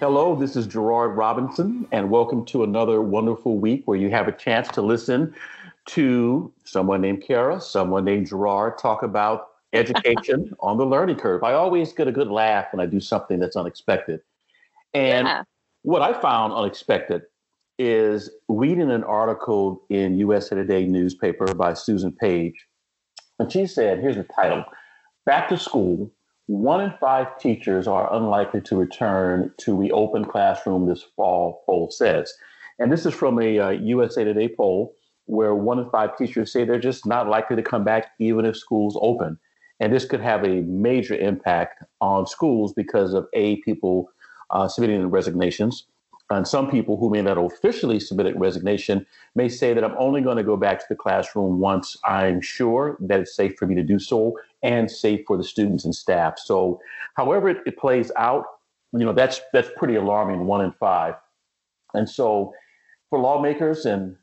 Hello, this is Gerard Robinson, and welcome to another wonderful week where you have a chance to listen to someone named Cara, someone named Gerard talk about education on the learning curve. I always get a good laugh when I do something that's unexpected. And yeah. what I found unexpected is reading an article in USA Today newspaper by Susan Page. And she said, here's the title Back to School. One in five teachers are unlikely to return to reopen classroom this fall, poll says. And this is from a uh, USA Today poll where one in five teachers say they're just not likely to come back even if schools open. And this could have a major impact on schools because of A, people uh, submitting resignations. And some people who may not officially submit a resignation may say that I'm only going to go back to the classroom once I'm sure that it's safe for me to do so and safe for the students and staff. So, however it, it plays out, you know, that's that's pretty alarming. One in five, and so for lawmakers and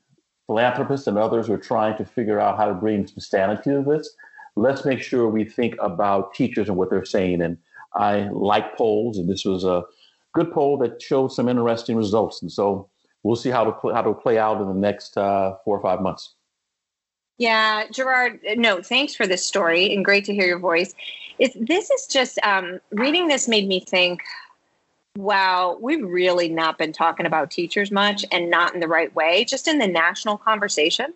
philanthropists and others who are trying to figure out how to bring some sanity to this, let's make sure we think about teachers and what they're saying. And I like polls, and this was a good poll that showed some interesting results. And so we'll see how to play, how to play out in the next uh, four or five months. Yeah, Gerard. No, thanks for this story, and great to hear your voice. It's, this is just um, reading this made me think. Wow, we've really not been talking about teachers much, and not in the right way. Just in the national conversation,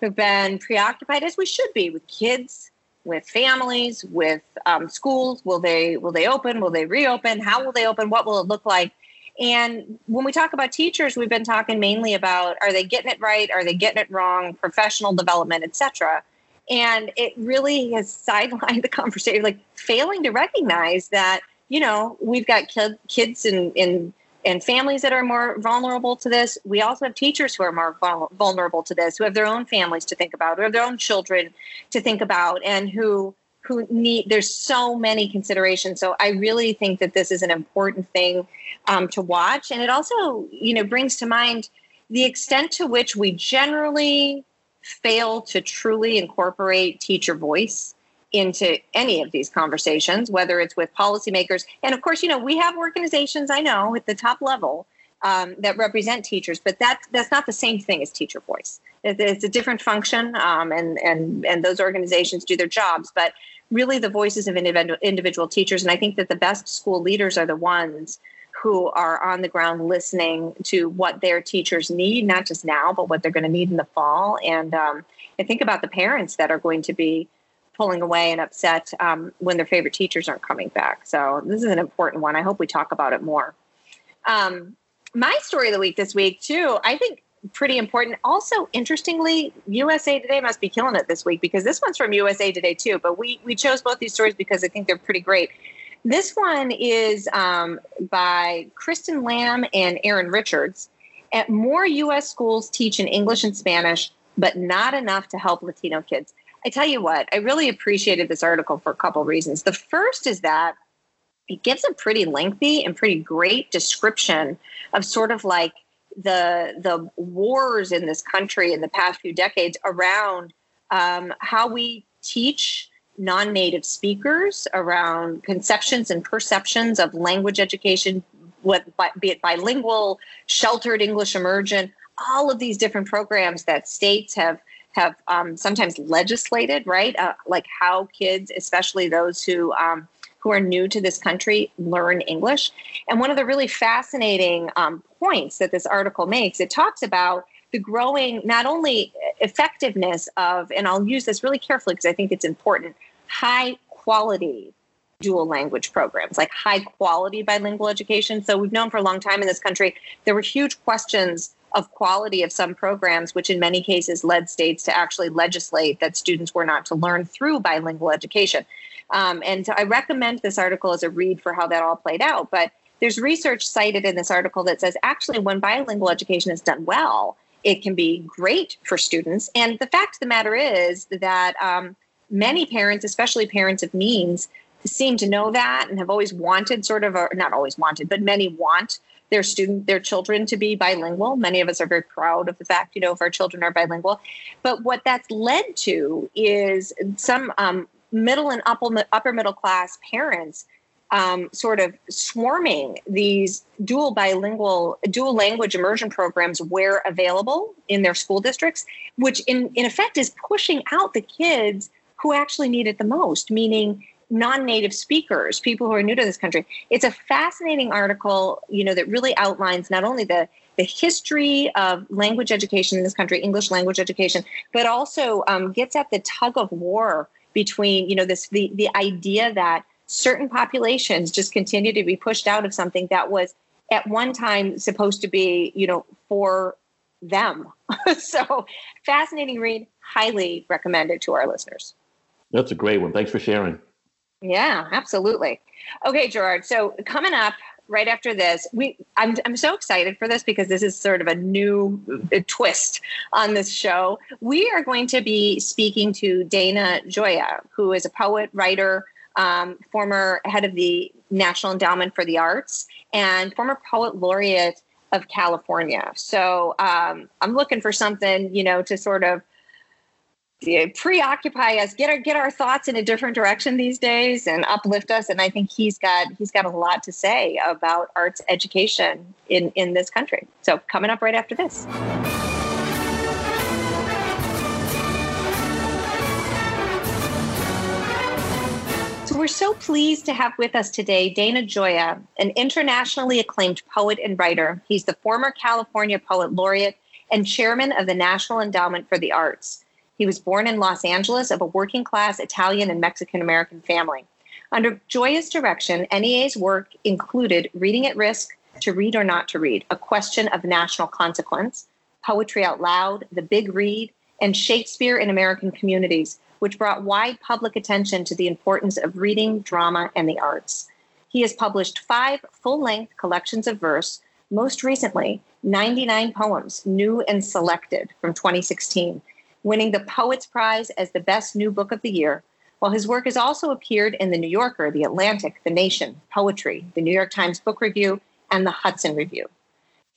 we've been preoccupied as we should be with kids with families, with um, schools. Will they will they open? Will they reopen? How will they open? What will it look like? And when we talk about teachers, we've been talking mainly about are they getting it right? Are they getting it wrong? Professional development, etc. And it really has sidelined the conversation, like failing to recognize that you know we've got kid, kids in in and families that are more vulnerable to this. We also have teachers who are more vulnerable to this, who have their own families to think about, or their own children to think about, and who who need. There's so many considerations. So I really think that this is an important thing um, to watch, and it also, you know, brings to mind the extent to which we generally fail to truly incorporate teacher voice into any of these conversations, whether it's with policymakers. And of course, you know, we have organizations I know at the top level um, that represent teachers, but that, that's not the same thing as teacher voice. It's a different function, um, and, and, and those organizations do their jobs, but really the voices of individual, individual teachers. And I think that the best school leaders are the ones who are on the ground listening to what their teachers need, not just now, but what they're going to need in the fall. And um, I think about the parents that are going to be pulling away and upset um, when their favorite teachers aren't coming back. So this is an important one. I hope we talk about it more. Um, my story of the week this week too, I think pretty important. Also, interestingly, USA Today must be killing it this week because this one's from USA Today too. But we we chose both these stories because I think they're pretty great. This one is um, by Kristen Lamb and Erin Richards. At more U.S. schools teach in English and Spanish, but not enough to help Latino kids. I tell you what, I really appreciated this article for a couple reasons. The first is that it gives a pretty lengthy and pretty great description of sort of like the the wars in this country in the past few decades around um, how we teach non-native speakers around conceptions and perceptions of language education what be it bilingual sheltered english immersion all of these different programs that states have have um, sometimes legislated, right? Uh, like how kids, especially those who um, who are new to this country, learn English. And one of the really fascinating um, points that this article makes, it talks about the growing not only effectiveness of, and I'll use this really carefully because I think it's important, high quality dual language programs, like high quality bilingual education. So we've known for a long time in this country, there were huge questions of quality of some programs, which in many cases led states to actually legislate that students were not to learn through bilingual education. Um, and I recommend this article as a read for how that all played out. But there's research cited in this article that says actually, when bilingual education is done well, it can be great for students. And the fact of the matter is that um, many parents, especially parents of means, seem to know that and have always wanted sort of, or not always wanted, but many want their student their children to be bilingual. Many of us are very proud of the fact you know if our children are bilingual. But what that's led to is some um, middle and upper, upper middle class parents um, sort of swarming these dual bilingual, dual language immersion programs where available in their school districts, which in, in effect is pushing out the kids who actually need it the most, meaning non-native speakers, people who are new to this country. It's a fascinating article, you know, that really outlines not only the the history of language education in this country, English language education, but also um, gets at the tug of war between, you know, this the the idea that certain populations just continue to be pushed out of something that was at one time supposed to be, you know, for them. so fascinating read, highly recommended to our listeners. That's a great one. Thanks for sharing. Yeah, absolutely. Okay, Gerard. So coming up right after this, we I'm I'm so excited for this because this is sort of a new twist on this show. We are going to be speaking to Dana Gioia, who is a poet, writer, um, former head of the National Endowment for the Arts, and former poet laureate of California. So um, I'm looking for something, you know, to sort of preoccupy us, get our get our thoughts in a different direction these days, and uplift us. And I think he's got he's got a lot to say about arts education in in this country. So coming up right after this. So we're so pleased to have with us today Dana Gioia, an internationally acclaimed poet and writer. He's the former California Poet Laureate and chairman of the National Endowment for the Arts. He was born in Los Angeles of a working class Italian and Mexican American family. Under Gioia's direction, NEA's work included Reading at Risk, To Read or Not to Read, A Question of National Consequence, Poetry Out Loud, The Big Read, and Shakespeare in American Communities, which brought wide public attention to the importance of reading, drama, and the arts. He has published five full length collections of verse, most recently, 99 poems, new and selected from 2016, winning the Poets Prize as the best new book of the year, while his work has also appeared in The New Yorker, The Atlantic, The Nation, Poetry, The New York Times Book Review, and The Hudson Review.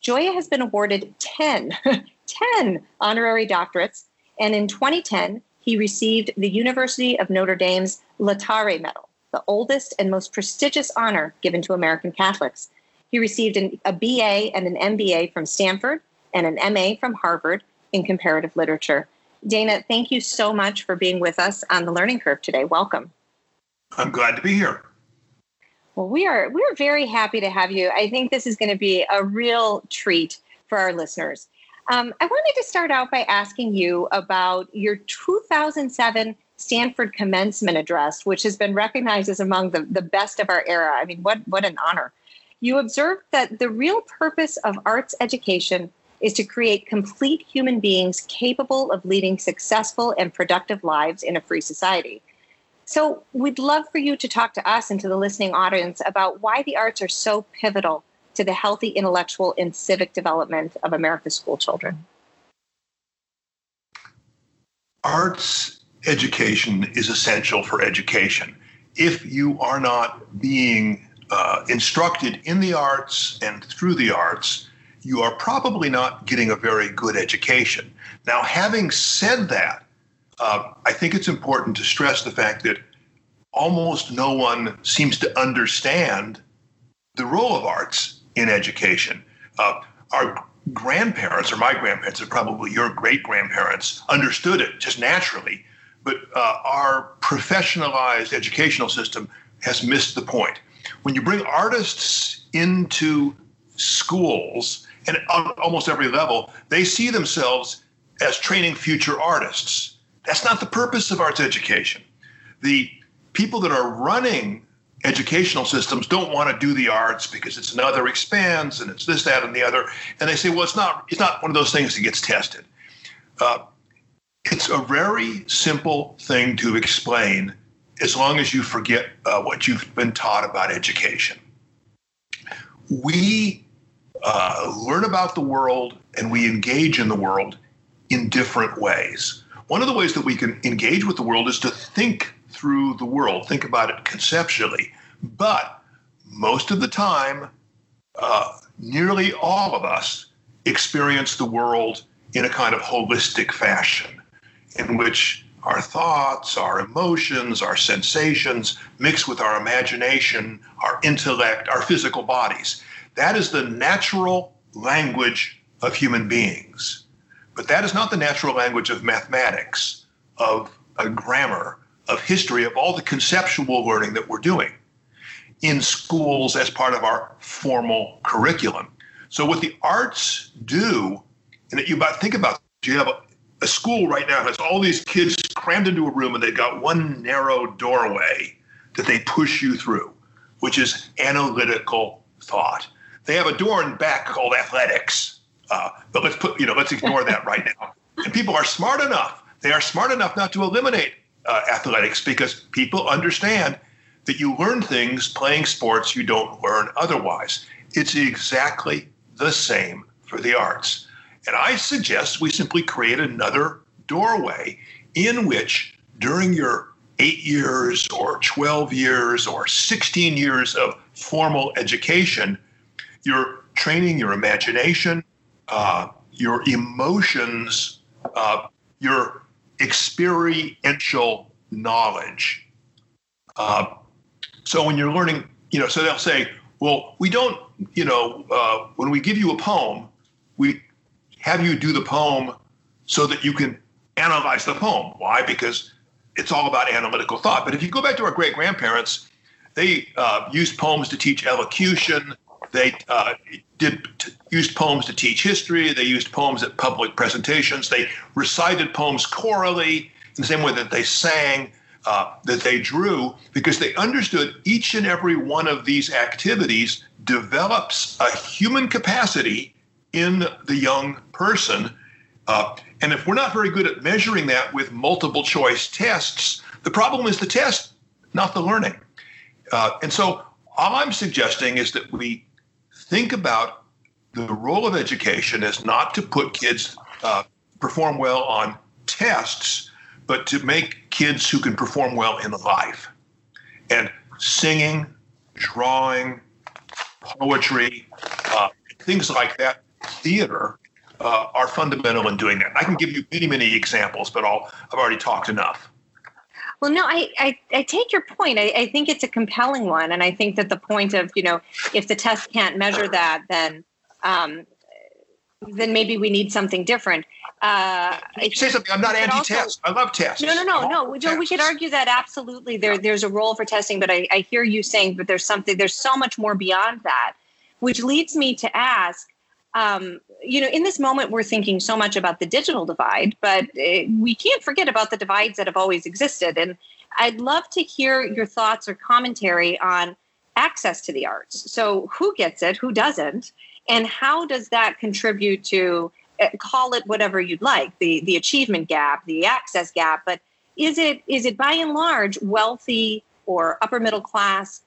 Gioia has been awarded 10, 10 honorary doctorates, and in 2010, he received the University of Notre Dame's Laetare Medal, the oldest and most prestigious honor given to American Catholics. He received an, a BA and an MBA from Stanford and an MA from Harvard in comparative literature. Dana, thank you so much for being with us on the learning curve today. Welcome. I'm glad to be here. Well, we are we're very happy to have you. I think this is going to be a real treat for our listeners. Um, I wanted to start out by asking you about your 2007 Stanford commencement address, which has been recognized as among the, the best of our era. I mean, what, what an honor. You observed that the real purpose of arts education is to create complete human beings capable of leading successful and productive lives in a free society. So, we'd love for you to talk to us and to the listening audience about why the arts are so pivotal to the healthy intellectual and civic development of America's school children. Arts education is essential for education. If you are not being uh, instructed in the arts and through the arts, you are probably not getting a very good education. Now, having said that, uh, I think it's important to stress the fact that almost no one seems to understand the role of arts in education. Uh, our grandparents, or my grandparents, or probably your great grandparents, understood it just naturally, but uh, our professionalized educational system has missed the point. When you bring artists into schools, and on almost every level, they see themselves as training future artists. That's not the purpose of arts education. The people that are running educational systems don't want to do the arts because it's another expense and it's this, that, and the other. And they say, well, it's not, it's not one of those things that gets tested. Uh, it's a very simple thing to explain as long as you forget uh, what you've been taught about education. We uh, learn about the world and we engage in the world in different ways. One of the ways that we can engage with the world is to think through the world, think about it conceptually. But most of the time, uh, nearly all of us experience the world in a kind of holistic fashion, in which our thoughts, our emotions, our sensations, mix with our imagination, our intellect, our physical bodies. That is the natural language of human beings. But that is not the natural language of mathematics, of a grammar, of history, of all the conceptual learning that we're doing in schools as part of our formal curriculum. So what the arts do, and that you about think about you have a, a school right now has all these kids crammed into a room and they've got one narrow doorway that they push you through, which is analytical thought. They have a door in back called athletics, uh, but let's put you know let's ignore that right now. And people are smart enough. They are smart enough not to eliminate uh, athletics because people understand that you learn things playing sports you don't learn otherwise. It's exactly the same for the arts. And I suggest we simply create another doorway in which, during your eight years or 12 years or 16 years of formal education, you're training your imagination, uh, your emotions, uh, your experiential knowledge. Uh, so when you're learning, you know, so they'll say, well, we don't, you know, uh, when we give you a poem, we have you do the poem so that you can analyze the poem. Why? Because it's all about analytical thought. But if you go back to our great grandparents, they uh, used poems to teach elocution. They uh, did used poems to teach history. They used poems at public presentations. They recited poems chorally in the same way that they sang uh, that they drew because they understood each and every one of these activities develops a human capacity in the young person. Uh, and if we're not very good at measuring that with multiple choice tests, the problem is the test, not the learning. Uh, and so all I'm suggesting is that we think about the role of education as not to put kids uh, perform well on tests, but to make kids who can perform well in life. And singing, drawing, poetry, uh, things like that, theater, uh, are fundamental in doing that. I can give you many, many examples, but I'll, I've already talked enough. Well, no, I, I, I take your point. I, I think it's a compelling one. And I think that the point of, you know, if the test can't measure that, then um, then maybe we need something different. Uh, say something. I'm not anti-test. I love tests. No, no, no, no. We, we could argue that absolutely there, there's a role for testing, but I, I hear you saying that there's something. There's so much more beyond that, which leads me to ask. Um, you know, in this moment, we're thinking so much about the digital divide, but uh, we can't forget about the divides that have always existed. And I'd love to hear your thoughts or commentary on access to the arts. So, who gets it? Who doesn't? and how does that contribute to uh, call it whatever you'd like the the achievement gap the access gap but is it is it by and large wealthy or upper middle class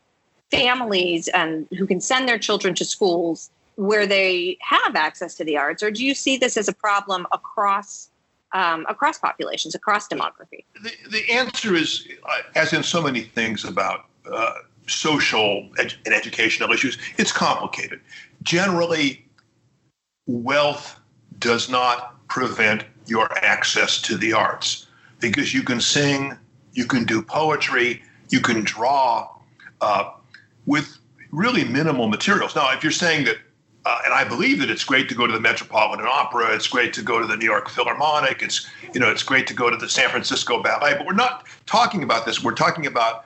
families and who can send their children to schools where they have access to the arts or do you see this as a problem across um, across populations across demography the, the answer is uh, as in so many things about uh, social ed- and educational issues it's complicated generally, wealth does not prevent your access to the arts because you can sing, you can do poetry, you can draw uh, with really minimal materials. Now, if you're saying that, uh, and I believe that it's great to go to the Metropolitan Opera, it's great to go to the New York Philharmonic, it's you know it's great to go to the San Francisco Ballet, but we're not talking about this. We're talking about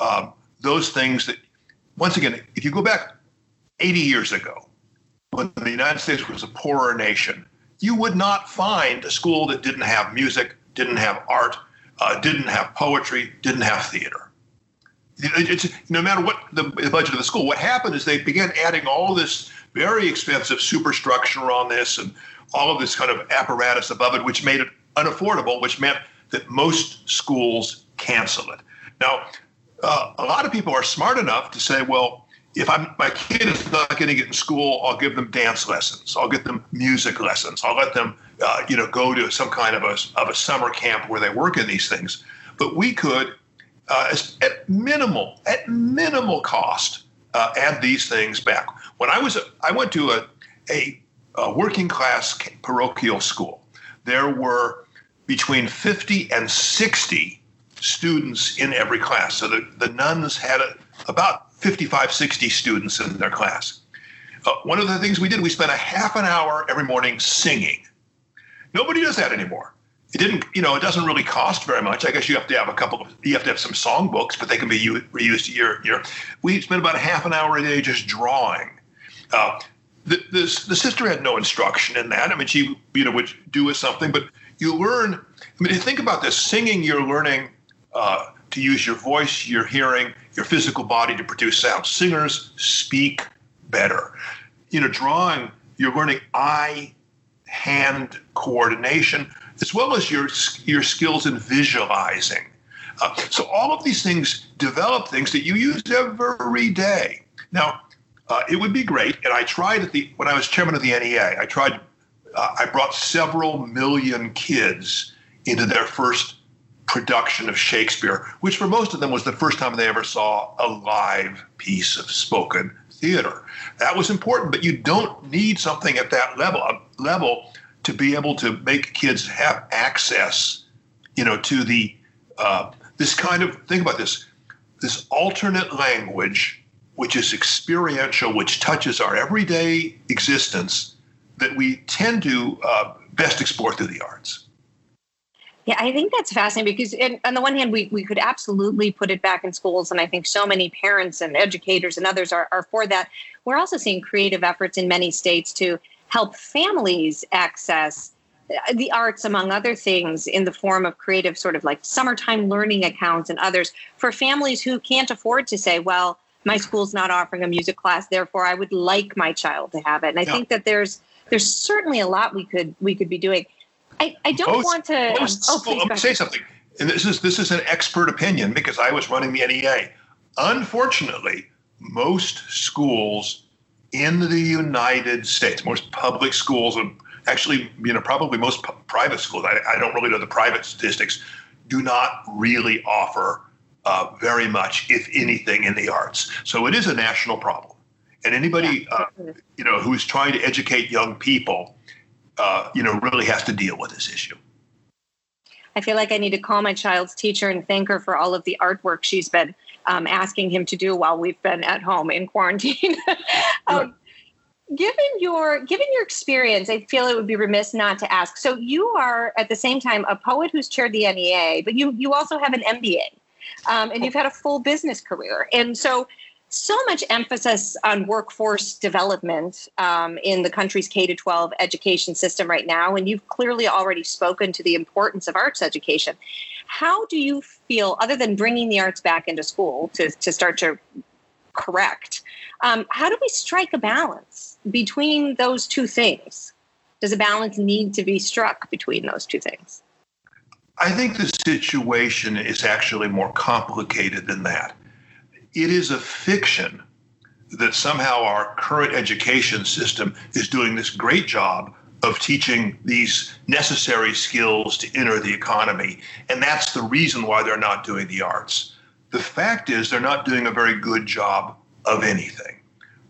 um, those things that, once again, if you go back 80 years ago, when the United States was a poorer nation, you would not find a school that didn't have music, didn't have art, uh, didn't have poetry, didn't have theater. It's, no matter what the, the budget of the school, what happened is they began adding all this very expensive superstructure on this and all of this kind of apparatus above it, which made it unaffordable, which meant that most schools cancel it. Now, uh, a lot of people are smart enough to say, well, if I'm, my kid is not getting it in school, I'll give them dance lessons. I'll get them music lessons. I'll let them, uh, you know, go to some kind of a, of a summer camp where they work in these things. But we could, uh, at minimal, at minimal cost, uh, add these things back. When I was, I went to a, a, a working class parochial school. There were between 50 and 60 students in every class. So the, the nuns had a, about 55, 60 students in their class. Uh, one of the things we did, we spent a half an hour every morning singing. Nobody does that anymore. It didn't, you know, it doesn't really cost very much. I guess you have to have a couple of, you have to have some songbooks, but they can be reused year, year. We spent about a half an hour a day just drawing. Uh, the, the, the sister had no instruction in that. I mean, she, you know, would do with something, but you learn. I mean, think about this: singing, you're learning uh, to use your voice, your hearing, your physical body to produce sound. Singers speak better. You know, drawing, you're learning eye hand coordination as well as your your skills in visualizing. Uh, so all of these things develop things that you use every day. Now, uh, it would be great, and I tried at the when I was chairman of the NEA. I tried. Uh, I brought several million kids into their first production of Shakespeare, which for most of them was the first time they ever saw a live piece of spoken theater. That was important, but you don't need something at that level level to be able to make kids have access, you know, to the uh, this kind of think about this this alternate language, which is experiential, which touches our everyday existence, that we tend to uh, best explore through the arts. Yeah, I think that's fascinating because, on the one hand, we, we could absolutely put it back in schools. And I think so many parents and educators and others are, are for that. We're also seeing creative efforts in many states to help families access uh, the arts, among other things, in the form of creative sort of like summertime learning accounts and others for families who can't afford to say, well, my school's not offering a music class, therefore I would like my child to have it. And I yeah. think that there's there's certainly a lot we could we could be doing. I, I don't most, want to. Most, oh, let me say something. And this is this is an expert opinion because I was running the NEA. Unfortunately, most schools in the United States, most public schools, and actually, you know, probably most p- private schools. I, I, don't really know the private statistics. Do not really offer uh, very much, if anything, in the arts. So it is a national problem. And anybody, uh, you know, who's trying to educate young people uh, you know, really has to deal with this issue. I feel like I need to call my child's teacher and thank her for all of the artwork she's been um, asking him to do while we've been at home in quarantine. um, given your given your experience, I feel it would be remiss not to ask. So you are at the same time a poet who's chaired the NEA, but you you also have an MBA, um, and you've had a full business career. And so so much emphasis on workforce development um, in the country's K to 12 education system right now, and you've clearly already spoken to the importance of arts education. How do you feel, other than bringing the arts back into school to, to start to correct, um, how do we strike a balance between those two things? Does a balance need to be struck between those two things? I think the situation is actually more complicated than that it is a fiction that somehow our current education system is doing this great job of teaching these necessary skills to enter the economy. And that's the reason why they're not doing the arts. The fact is, they're not doing a very good job of anything.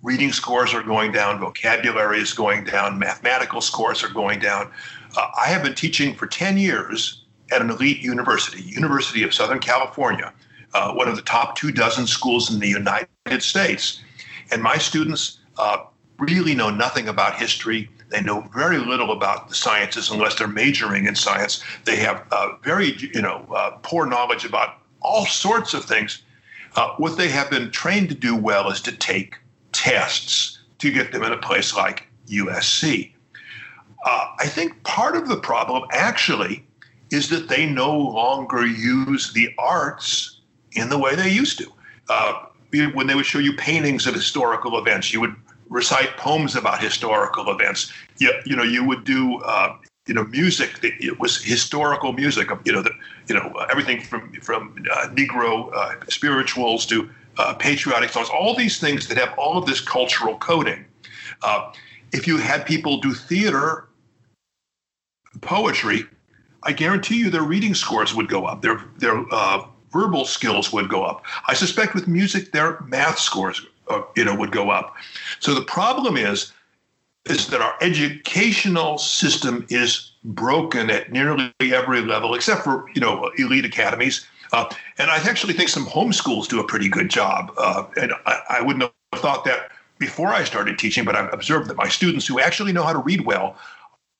Reading scores are going down, vocabulary is going down, mathematical scores are going down. Uh, I have been teaching for 10 years at an elite university, University of Southern California, uh, one of the top two dozen schools in the United States. And my students uh, really know nothing about history. They know very little about the sciences unless they're majoring in science. They have uh, very, you know, uh, poor knowledge about all sorts of things. Uh, what they have been trained to do well is to take tests to get them in a place like USC. Uh, I think part of the problem actually is that they no longer use the arts in the way they used to. Uh, when they would show you paintings of historical events, you would recite poems about historical events. You, you know, you would do uh, you know music that it was historical music. You know, the, you know everything from from uh, Negro uh, spirituals to uh, patriotic songs. All these things that have all of this cultural coding. Uh, if you had people do theater, poetry, I guarantee you their reading scores would go up. Their their uh, verbal skills would go up. I suspect with music, their math scores, uh, you know, would go up. So the problem is, is that our educational system is broken at nearly every level, except for you know elite academies. Uh, and I actually think some homeschools do a pretty good job. Uh, and I, I, wouldn't have thought that before I started teaching, but I've observed that my students who actually know how to read well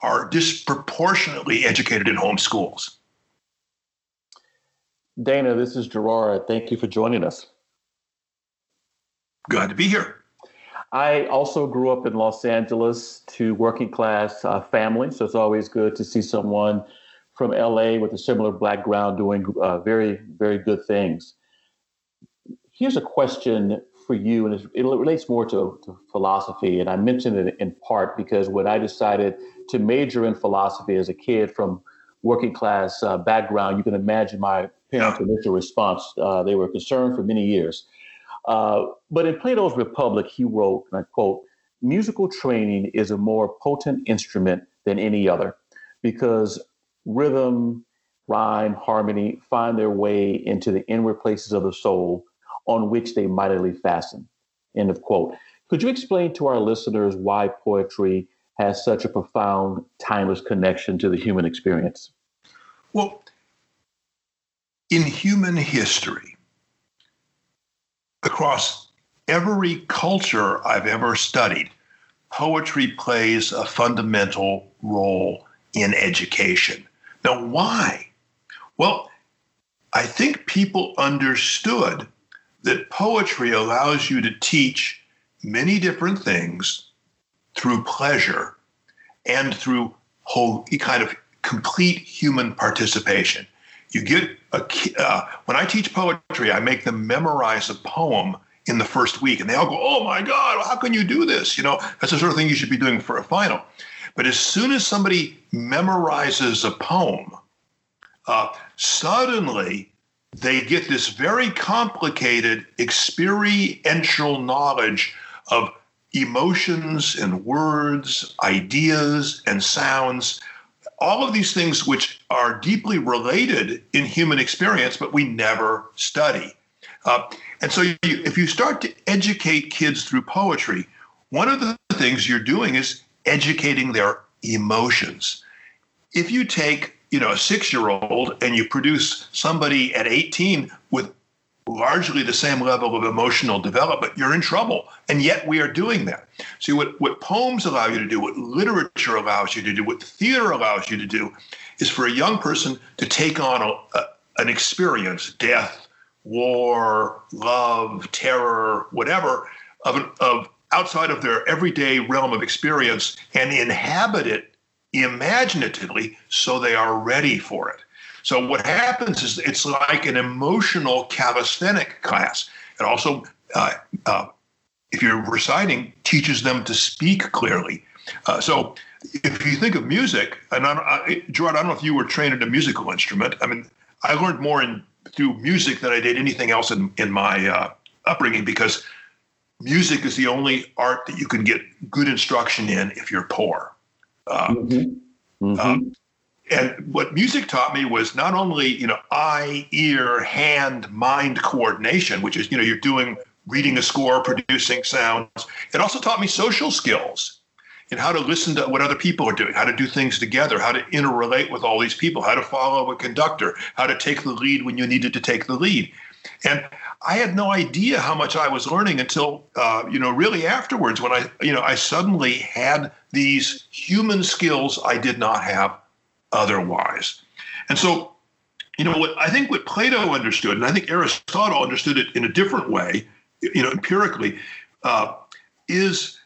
are disproportionately educated in home schools. Dana, this is Gerard. Thank you for joining us. Glad to be here. I also grew up in Los Angeles to working class uh, family, so it's always good to see someone from LA with a similar background doing uh, very, very good things. Here's a question for you, and it relates more to, to philosophy. And I mentioned it in part because when I decided to major in philosophy as a kid from working class uh, background, you can imagine my parents' initial response. Uh, they were concerned for many years. Uh, but in Plato's Republic, he wrote, and I quote, musical training is a more potent instrument than any other because rhythm, rhyme, harmony find their way into the inward places of the soul on which they mightily fasten. End of quote. Could you explain to our listeners why poetry has such a profound, timeless connection to the human experience? Well, in human history, across every culture I've ever studied, poetry plays a fundamental role in education. Now, why? Well, I think people understood that poetry allows you to teach many different things through pleasure and through whole kind of complete human participation. You get a uh, when I teach poetry, I make them memorize a poem in the first week, and they all go, "Oh my God, how can you do this?" You know, that's the sort of thing you should be doing for a final. But as soon as somebody memorizes a poem, uh, suddenly they get this very complicated experiential knowledge of emotions and words, ideas and sounds, all of these things which are deeply related in human experience, but we never study. Uh, and so, you, if you start to educate kids through poetry, one of the things you're doing is educating their emotions. If you take, you know, a six-year-old and you produce somebody at 18 with largely the same level of emotional development, you're in trouble. And yet we are doing that. See, what, what poems allow you to do, what literature allows you to do, what theater allows you to do, is for a young person to take on a, a, an experience, death, war, love, terror, whatever, of, of outside of their everyday realm of experience and inhabit it imaginatively so they are ready for it. So what happens is it's like an emotional calisthenic class. It also, uh, uh, if you're reciting, teaches them to speak clearly. Uh, so if you think of music, and I, I, Gerard, I don't know if you were trained in a musical instrument. I mean, I learned more in through music than I did anything else in in my uh, upbringing because music is the only art that you can get good instruction in if you're poor. Uh, mm-hmm. Mm-hmm. Um, and what music taught me was not only you know eye, ear, hand, mind coordination, which is you know you're doing reading a score, producing sounds. It also taught me social skills and how to listen to what other people are doing, how to do things together, how to interrelate with all these people, how to follow a conductor, how to take the lead when you needed to take the lead. And I had no idea how much I was learning until, uh, you know, really afterwards when I, you know, I suddenly had these human skills I did not have otherwise. And so, you know, what I think what Plato understood, and I think Aristotle understood it in a different way, you know, empirically, uh, is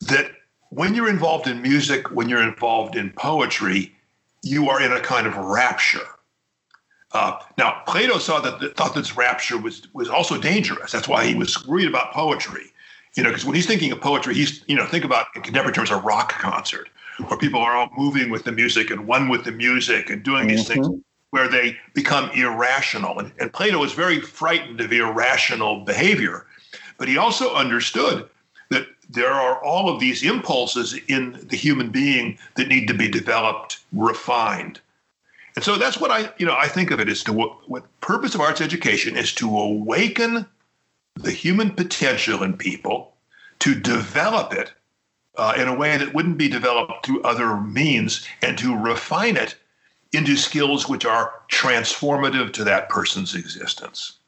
that when you're involved in music, when you're involved in poetry, you are in a kind of rapture. Uh, now, Plato saw that thought this rapture was was also dangerous. That's why he was worried about poetry. You know, because when he's thinking of poetry, he's you know think about in contemporary terms a rock concert where people are all moving with the music and one with the music and doing these mm-hmm. things where they become irrational. And, and Plato was very frightened of irrational behavior, but he also understood that there are all of these impulses in the human being that need to be developed, refined. And so that's what I, you know, I think of it as to what, what purpose of arts education is to awaken the human potential in people, to develop it, uh, in a way that wouldn't be developed through other means and to refine it into skills which are transformative to that person's existence.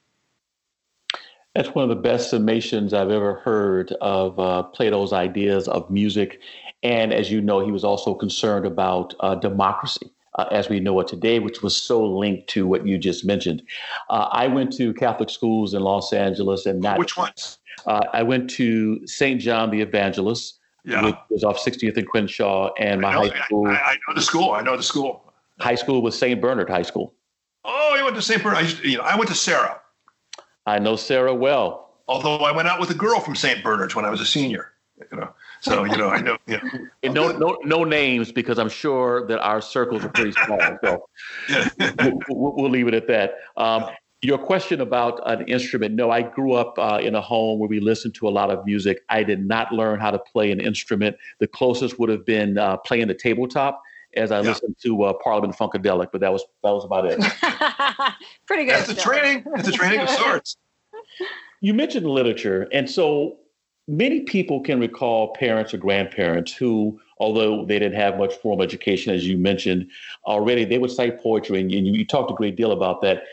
That's one of the best summations I've ever heard of uh, Plato's ideas of music. And as you know, he was also concerned about uh, democracy. Uh, as we know it today, which was so linked to what you just mentioned. Uh, I went to Catholic schools in Los Angeles, and not which ones? Uh, I went to St. John the Evangelist, yeah. which was off 60th and Crenshaw, and my know, high school. I, I, know the school. I know the school. High school was St. Bernard High School. Oh, you went to St. Bernard. I, you know, I went to Serra. I know Serra well. Although I went out with a girl from St. Bernard's when I was a senior, you know. So you know, I know. You know. And no, no, no names because I'm sure that our circles are pretty small. So yeah. we'll, we'll, leave it at that. Um, your question about an instrument. No, I grew up uh, in a home where we listened to a lot of music. I did not learn how to play an instrument. The closest would have been uh, playing the tabletop as I yeah. listened to uh, Parliament Funkadelic, but that was that was about it. Pretty good. That's a training. It's a training of sorts. You mentioned literature, and so many people can recall parents or grandparents who, although they didn't have much formal education, as you mentioned already, they would cite poetry, and you, you talked a great deal about that.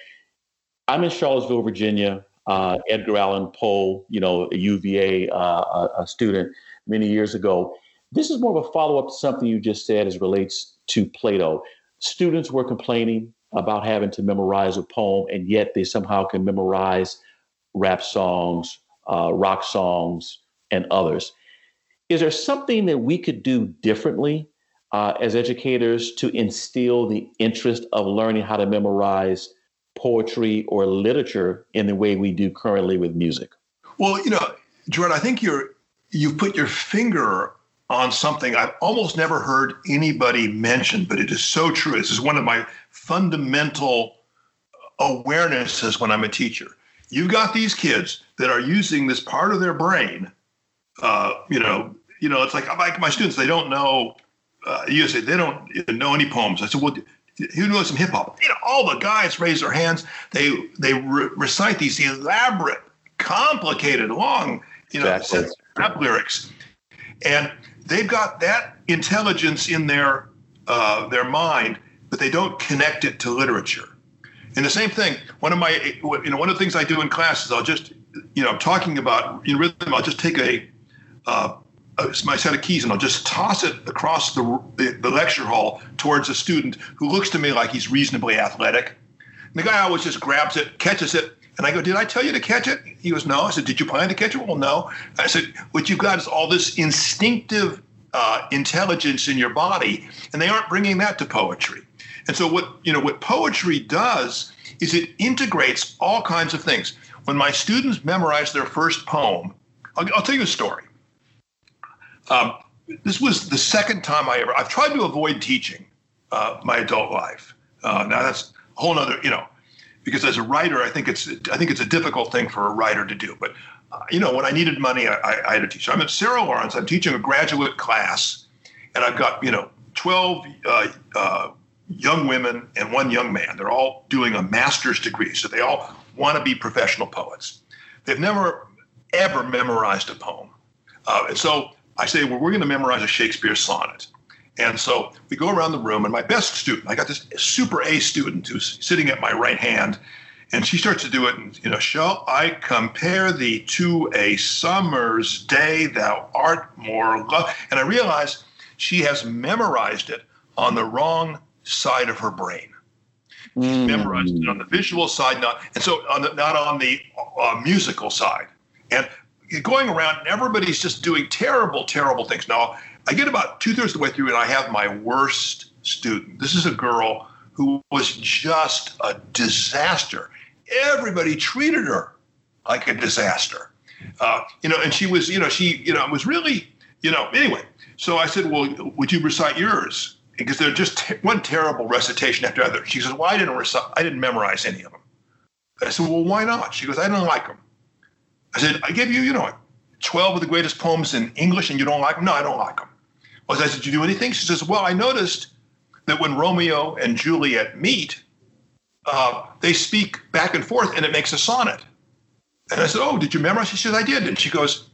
I'm in Charlottesville, Virginia. Uh, Edgar Allan Poe, you know, a UVA uh, a student many years ago. This is more of a follow up to something you just said as relates to Plato. Students were complaining about having to memorize a poem, and yet they somehow can memorize rap songs, uh, rock songs, and others. Is there something that we could do differently uh, as educators to instill the interest of learning how to memorize poetry or literature in the way we do currently with music? Well, you know, Jordan, I think you're you've put your finger on something I've almost never heard anybody mention, but it is so true. This is one of my fundamental awarenesses when I'm a teacher you've got these kids that are using this part of their brain. Uh, you know, you know, it's like, I like my students, they don't know. Uh, you say they don't know any poems. I said, well, who knows some hip hop? You know, all the guys raise their hands. They they re- recite these elaborate, complicated, long, you know, exactly. rap lyrics, and they've got that intelligence in their uh, their mind, but they don't connect it to literature. And the same thing, one of my, you know, one of the things I do in class is I'll just, you know, I'm talking about in rhythm, I'll just take a, uh, my set of keys and I'll just toss it across the, the, the lecture hall towards a student who looks to me like he's reasonably athletic. And the guy always just grabs it, catches it, and I go, Did I tell you to catch it? He goes, No. I said, Did you plan to catch it? Well, no. I said, What you've got is all this instinctive uh, intelligence in your body, and they aren't bringing that to poetry. And so what you know what poetry does is it integrates all kinds of things. When my students memorize their first poem, I'll, I'll tell you a story. Um, this was the second time I ever. I've tried to avoid teaching uh, my adult life. Uh, now that's a whole other, you know, because as a writer, I think it's I think it's a difficult thing for a writer to do. But uh, you know, when I needed money, I, I, I had to teach. I'm at Sarah Lawrence. I'm teaching a graduate class, and I've got you know 12 uh, uh, young women and one young man. They're all doing a master's degree, so they all want to be professional poets. They've never, ever memorized a poem. Uh, and so I say, well, we're going to memorize a Shakespeare sonnet. And so we go around the room, and my best student, I got this super A student who's sitting at my right hand, and she starts to do it. And, you know, shall I compare thee to a summer's day? Thou art more love. And I realize she has memorized it on the wrong side of her brain. She's mm. memorized it on the visual side, not and so on the, not on the uh, musical side. And going around, and everybody's just doing terrible, terrible things. Now, I get about two thirds of the way through, and I have my worst student. This is a girl who was just a disaster. Everybody treated her like a disaster. Uh, you know, and she was, you know, she, you know, was really, you know, anyway. So I said, well, would you recite yours? because they're just one terrible recitation after other. She says, "Well, I didn't recite, I didn't memorize any of them." I said, "Well, why not?" She goes, "I didn't like them." I said, "I gave you, you know, twelve of the greatest poems in English, and you don't like them." No, I don't like them. Well, I said, "Did you do anything?" She says, "Well, I noticed that when Romeo and Juliet meet, uh, they speak back and forth, and it makes a sonnet." And I said, "Oh, did you memorize?" She says, "I did." And she goes,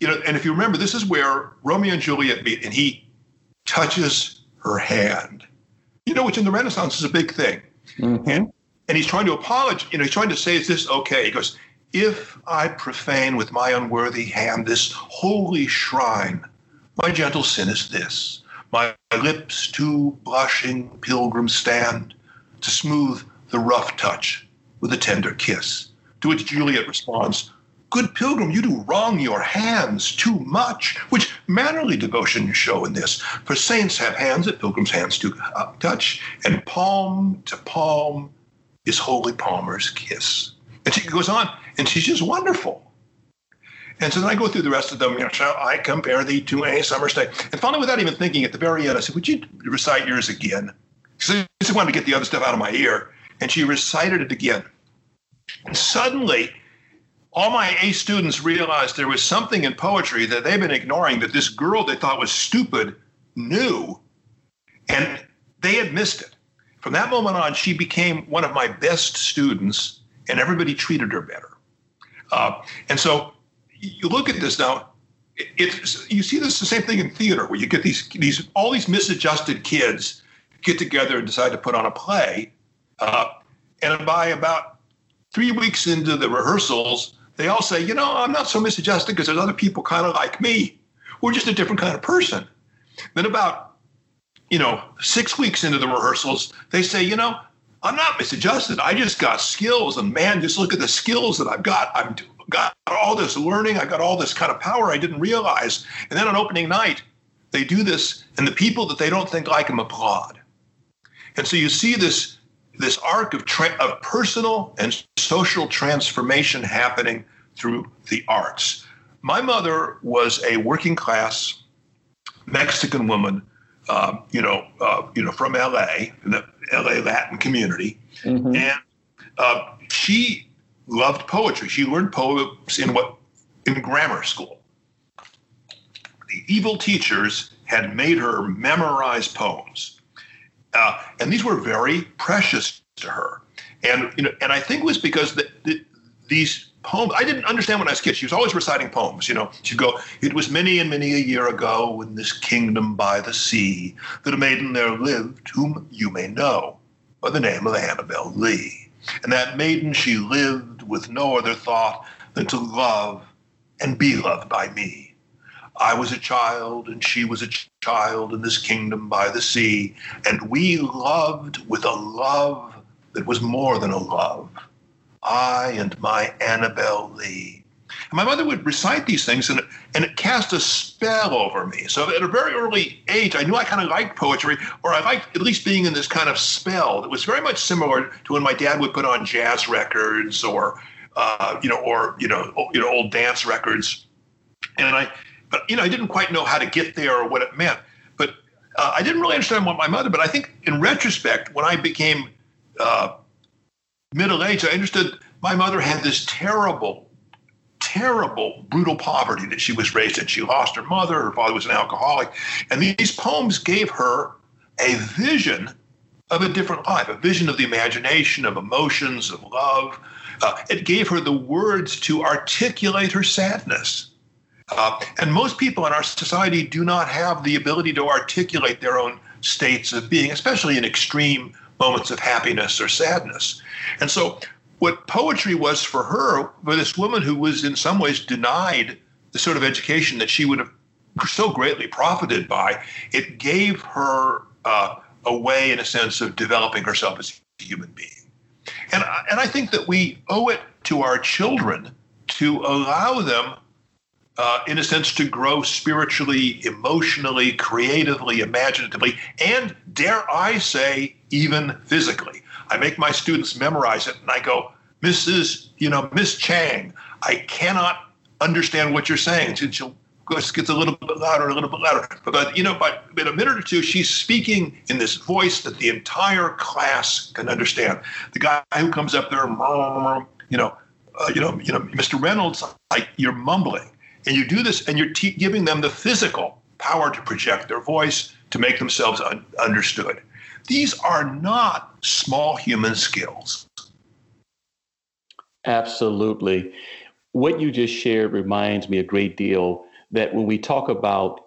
you know, and if you remember, this is where Romeo and Juliet meet, and he touches her hand. You know, which in the Renaissance is a big thing. Mm-hmm. And and he's trying to apologize. You know, he's trying to say, "Is this okay?" He goes, "If I profane with my unworthy hand this holy shrine, my gentle sin is this: my lips two blushing pilgrims stand to smooth the rough touch with a tender kiss." To which Juliet responds, Good pilgrim, you do wrong your hands too much, which mannerly devotion you show in this. For saints have hands that pilgrims' hands do uh, touch, and palm to palm is holy palmer's kiss. And she goes on, and she's just wonderful. And so then I go through the rest of them. You know, shall I compare thee to a summer's day? And finally, without even thinking, at the very end, I said, "Would you recite yours again?" So I just wanted to get the other stuff out of my ear, and she recited it again. And suddenly, all my A students realized there was something in poetry that they've been ignoring that this girl they thought was stupid knew, and they had missed it. From that moment on, she became one of my best students, and everybody treated her better. Uh, and so you look at this now. It's you see this the same thing in theater where you get these these all these misadjusted kids get together and decide to put on a play, uh, and by about three weeks into the rehearsals, they all say, you know, I'm not so misadjusted because there's other people kind of like me. We're just a different kind of person. Then about, you know, six weeks into the rehearsals, they say, you know, I'm not misadjusted. I just got skills, and man, just look at the skills that I've got. I've got all this learning. I got all this kind of power I didn't realize. And then on opening night, they do this, and the people that they don't think like them applaud. And so you see this this arc of, tra- of personal and social transformation happening through the arts. My mother was a working class Mexican woman, uh, you know, uh, you know, from LA, the LA Latin community, mm-hmm. and uh, she loved poetry. She learned poems in what in grammar school. The evil teachers had made her memorize poems. Uh, and these were very precious to her. And you know, and I think it was because the, the, these poems. I didn't understand when I was a kid. She was always reciting poems. You know, she'd go, "It was many and many a year ago in this kingdom by the sea that a maiden there lived, whom you may know by the name of Annabel Lee. And that maiden she lived with no other thought than to love and be loved by me." I was a child and she was a child in this kingdom by the sea, and we loved with a love that was more than a love. I and my Annabel Lee. And my mother would recite these things, and and it cast a spell over me. So at a very early age, I knew I kind of liked poetry, or I liked at least being in this kind of spell that was very much similar to when my dad would put on jazz records, or uh, you know, or you know, you know, old dance records. And I but you know, I didn't quite know how to get there or what it meant. But uh, I didn't really understand what my mother. But I think in retrospect, when I became uh, middle aged, I understood my mother had this terrible, terrible, brutal poverty that she was raised in. She lost her mother. Her father was an alcoholic, and these poems gave her a vision of a different life, a vision of the imagination, of emotions, of love. Uh, it gave her the words to articulate her sadness. Uh, and most people in our society do not have the ability to articulate their own states of being, especially in extreme moments of happiness or sadness. And so, what poetry was for her, for this woman who was in some ways denied the sort of education that she would have so greatly profited by, it gave her uh, a way, in a sense, of developing herself as a human being. And, and I think that we owe it to our children to allow them uh, in a sense, to grow spiritually, emotionally, creatively, imaginatively, and dare I say, even physically. I make my students memorize it, and I go, Mrs. You know, Miss Chang, I cannot understand what you're saying. And she'll gets a little bit louder, a little bit louder. But you know, by in a minute or two, she's speaking in this voice that the entire class can understand. The guy who comes up there, you know, uh, you know, you know, Mr. Reynolds, like you're mumbling. And you do this, and you're giving them the physical power to project their voice, to make themselves un- understood. These are not small human skills. Absolutely. What you just shared reminds me a great deal that when we talk about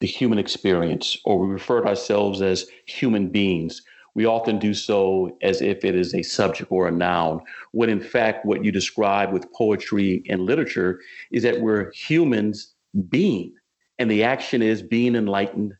the human experience, or we refer to ourselves as human beings, we often do so as if it is a subject or a noun, when in fact, what you describe with poetry and literature is that we're humans being, and the action is being enlightened,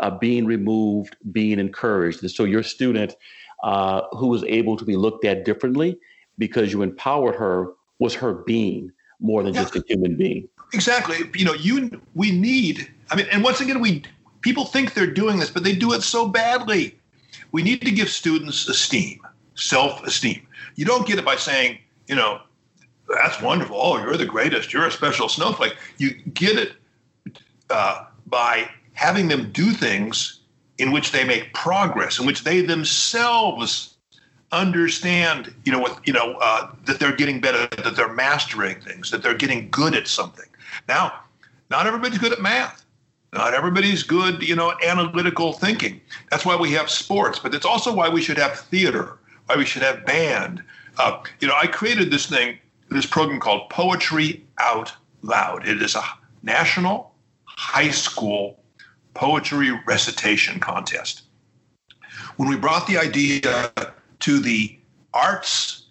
uh, being removed, being encouraged. And so your student uh, who was able to be looked at differently because you empowered her was her being more than yeah. just a human being. Exactly. You know, you we need. I mean, and once again, we people think they're doing this, but they do it so badly. We need to give students esteem, self-esteem. You don't get it by saying, you know, that's wonderful. Oh, you're the greatest. You're a special snowflake. You get it uh, by having them do things in which they make progress, in which they themselves understand, you know, what you know uh, that they're getting better, that they're mastering things, that they're getting good at something. Now, not everybody's good at math. Not everybody's good, you know, analytical thinking. That's why we have sports, but it's also why we should have theater, why we should have band. Uh, you know, I created this thing, this program called Poetry Out Loud. It is a national high school poetry recitation contest. When we brought the idea to the arts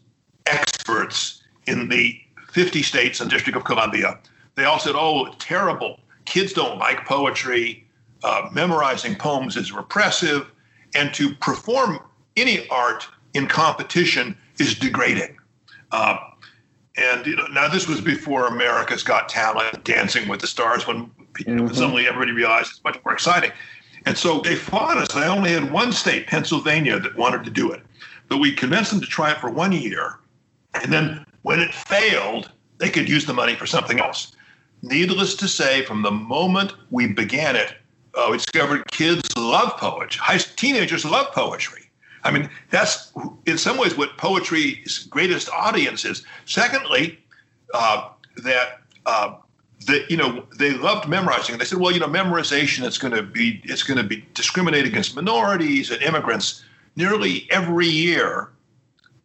experts in the 50 states and District of Columbia, they all said, oh, terrible. Kids don't like poetry. Uh, memorizing poems is repressive. And to perform any art in competition is degrading. Uh, and you know, now this was before America's Got Talent, Dancing with the Stars, when mm-hmm. suddenly everybody realized it's much more exciting. And so they fought us. I only had one state, Pennsylvania, that wanted to do it. But we convinced them to try it for one year. And then when it failed, they could use the money for something else. Needless to say, from the moment we began it, uh, we discovered kids love poetry. High, teenagers love poetry. I mean, that's in some ways what poetry's greatest audience is. Secondly, uh, that uh, that you know they loved memorizing. They said, well, you know, memorization is going to be it's going to be discriminate against minorities and immigrants. Nearly every year,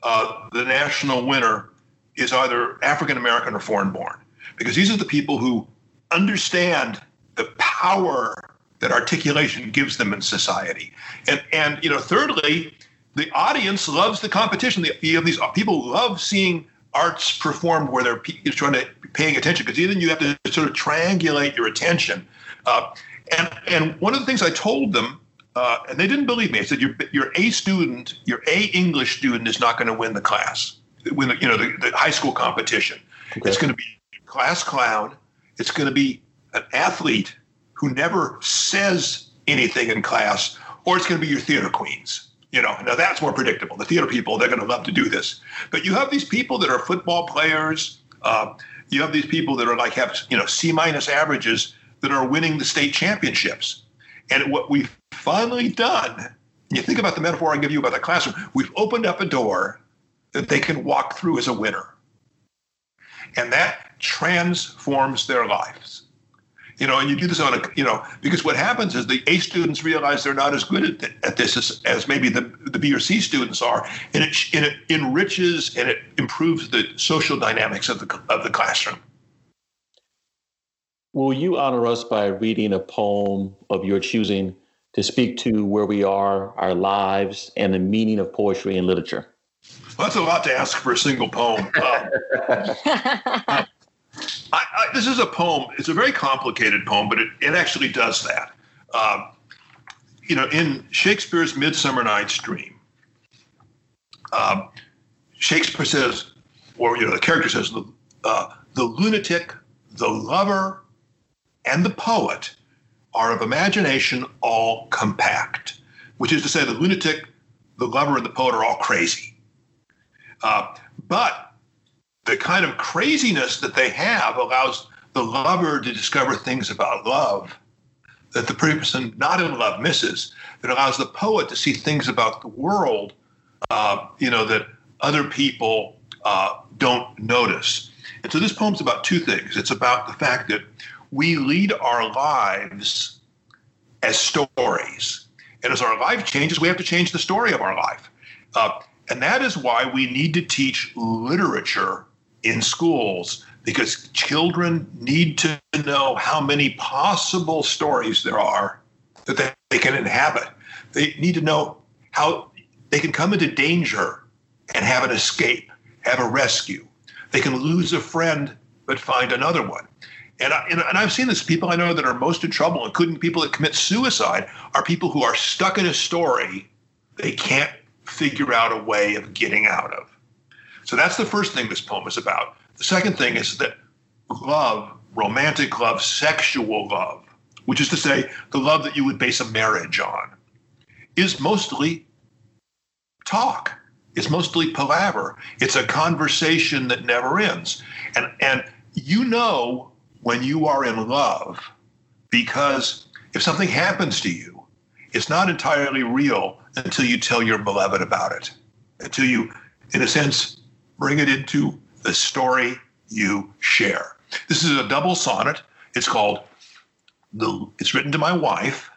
uh, the national winner is either African American or foreign born because these are the people who understand the power that articulation gives them in society. And and you know, thirdly, the audience loves the competition. The, you have these people love seeing arts performed where they're trying to paying attention because then you have to sort of triangulate your attention. Uh, and and one of the things I told them, uh, and they didn't believe me. I said, your your A student, your A English student is not going to win the class, win the, you know the, the high school competition. Okay. It's going to be class clown. It's going to be an athlete who never says anything in class, or it's going to be your theater queens. You know, now that's more predictable. The theater people, they're going to love to do this. But you have these people that are football players. Uh, you have these people that are like have you know C minus averages that are winning the state championships. And what we've finally done, you think about the metaphor I give you about the classroom, we've opened up a door that they can walk through as a winner. And that transforms their lives. You know, and you do this on a, you know, because what happens is the A students realize they're not as good at, at this as, as maybe the, the B or C students are, and it, and it enriches and it improves the social dynamics of the, of the classroom. Will you honor us by reading a poem of your choosing to speak to where we are, our lives, and the meaning of poetry and literature? Well, that's a lot to ask for a single poem. Um, uh, I, I, this is a poem. It's a very complicated poem, but it, it actually does that. Um, you know, in Shakespeare's Midsummer Night's Dream, um, Shakespeare says, or you know, the character says, uh, the lunatic, the lover, and the poet are of imagination all compact, which is to say, the lunatic, the lover, and the poet are all crazy. Uh, but the kind of craziness that they have allows the lover to discover things about love that the person not in love misses. It allows the poet to see things about the world, uh, you know, that other people uh, don't notice. And so this poem's about two things. It's about the fact that we lead our lives as stories. And as our life changes, we have to change the story of our life. Uh, and that is why we need to teach literature in schools because children need to know how many possible stories there are that they, they can inhabit. They need to know how they can come into danger and have an escape, have a rescue. They can lose a friend but find another one. And, I, and, and I've seen this. People I know that are most in trouble, including people that commit suicide, are people who are stuck in a story they can't figure out a way of getting out of. So that's the first thing this poem is about. The second thing is that love, romantic love, sexual love, which is to say, the love that you would base a marriage on, is mostly talk. It's mostly palaver. It's a conversation that never ends. And, and you know when you are in love because if something happens to you, it's not entirely real until you tell your beloved about it, until you, in a sense, bring it into the story you share. This is a double sonnet. It's called the it's written to my wife,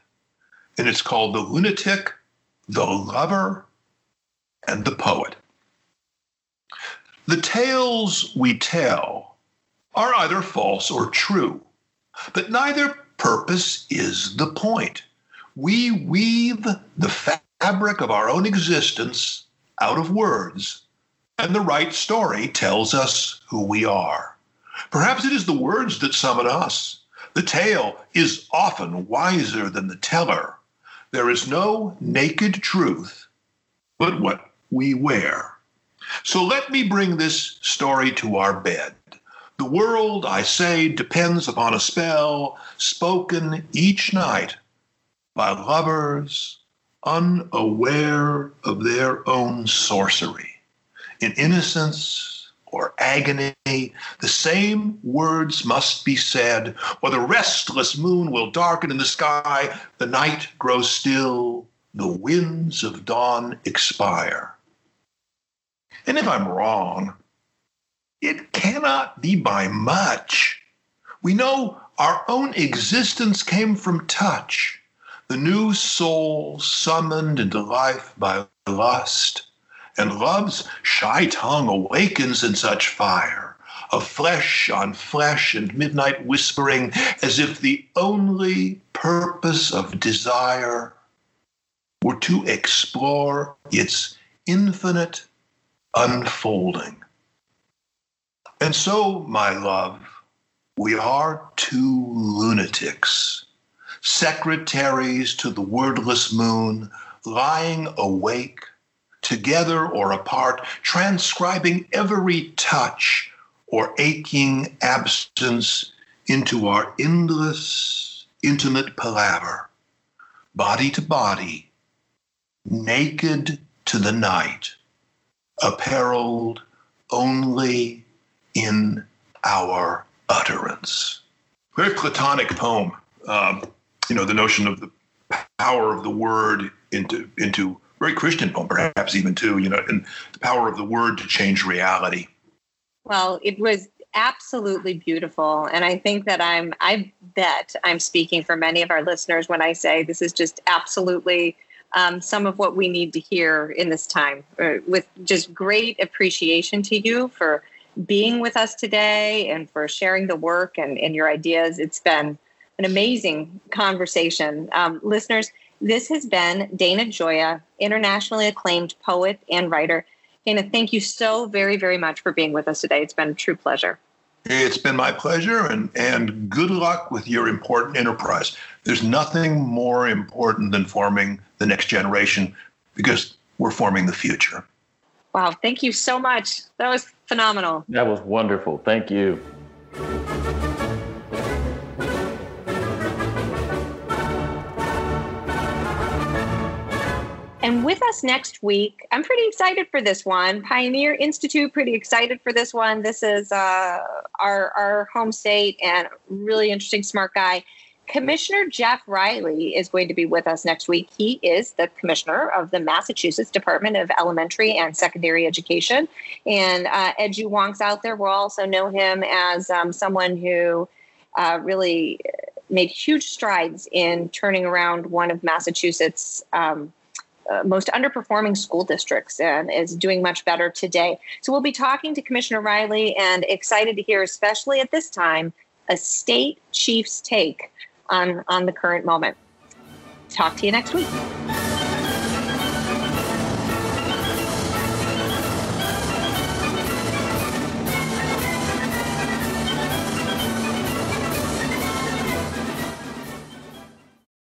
and it's called The Lunatic, The Lover, and the Poet. The tales we tell are either false or true, but neither purpose is the point. We weave the fabric of our own existence out of words, and the right story tells us who we are. Perhaps it is the words that summon us. The tale is often wiser than the teller. There is no naked truth but what we wear. So let me bring this story to our bed. The world, I say, depends upon a spell spoken each night by lovers unaware of their own sorcery. In innocence or agony, the same words must be said, or the restless moon will darken in the sky, the night grows still, the winds of dawn expire. And if I'm wrong, it cannot be by much. We know our own existence came from touch, the new soul summoned into life by lust, and love's shy tongue awakens in such fire of flesh on flesh and midnight whispering, as if the only purpose of desire were to explore its infinite unfolding. And so, my love, we are two lunatics, secretaries to the wordless moon, lying awake, together or apart, transcribing every touch or aching absence into our endless, intimate palaver, body to body, naked to the night apparelled only in our utterance. Very Platonic poem. Um, you know, the notion of the power of the word into into very Christian poem, perhaps even too. You know, and the power of the word to change reality. Well, it was absolutely beautiful, and I think that I'm. I bet I'm speaking for many of our listeners when I say this is just absolutely um, some of what we need to hear in this time. Uh, with just great appreciation to you for being with us today and for sharing the work and, and your ideas. It's been an amazing conversation. Um, listeners, this has been Dana Gioia, internationally acclaimed poet and writer. Dana, thank you so very, very much for being with us today. It's been a true pleasure. It's been my pleasure, and, and good luck with your important enterprise. There's nothing more important than forming the next generation because we're forming the future. Wow, thank you so much. That was phenomenal. That was wonderful. Thank you. And with us next week, I'm pretty excited for this one. Pioneer Institute, pretty excited for this one. This is uh, our our home state and really interesting, smart guy. Commissioner Jeff Riley is going to be with us next week. He is the commissioner of the Massachusetts Department of Elementary and Secondary Education. And uh, edu wonks out there. We'll also know him as um, someone who uh, really made huge strides in turning around one of Massachusetts' um, uh, most underperforming school districts and is doing much better today. So we'll be talking to Commissioner Riley and excited to hear, especially at this time, a state chief's take on, on the current moment. Talk to you next week.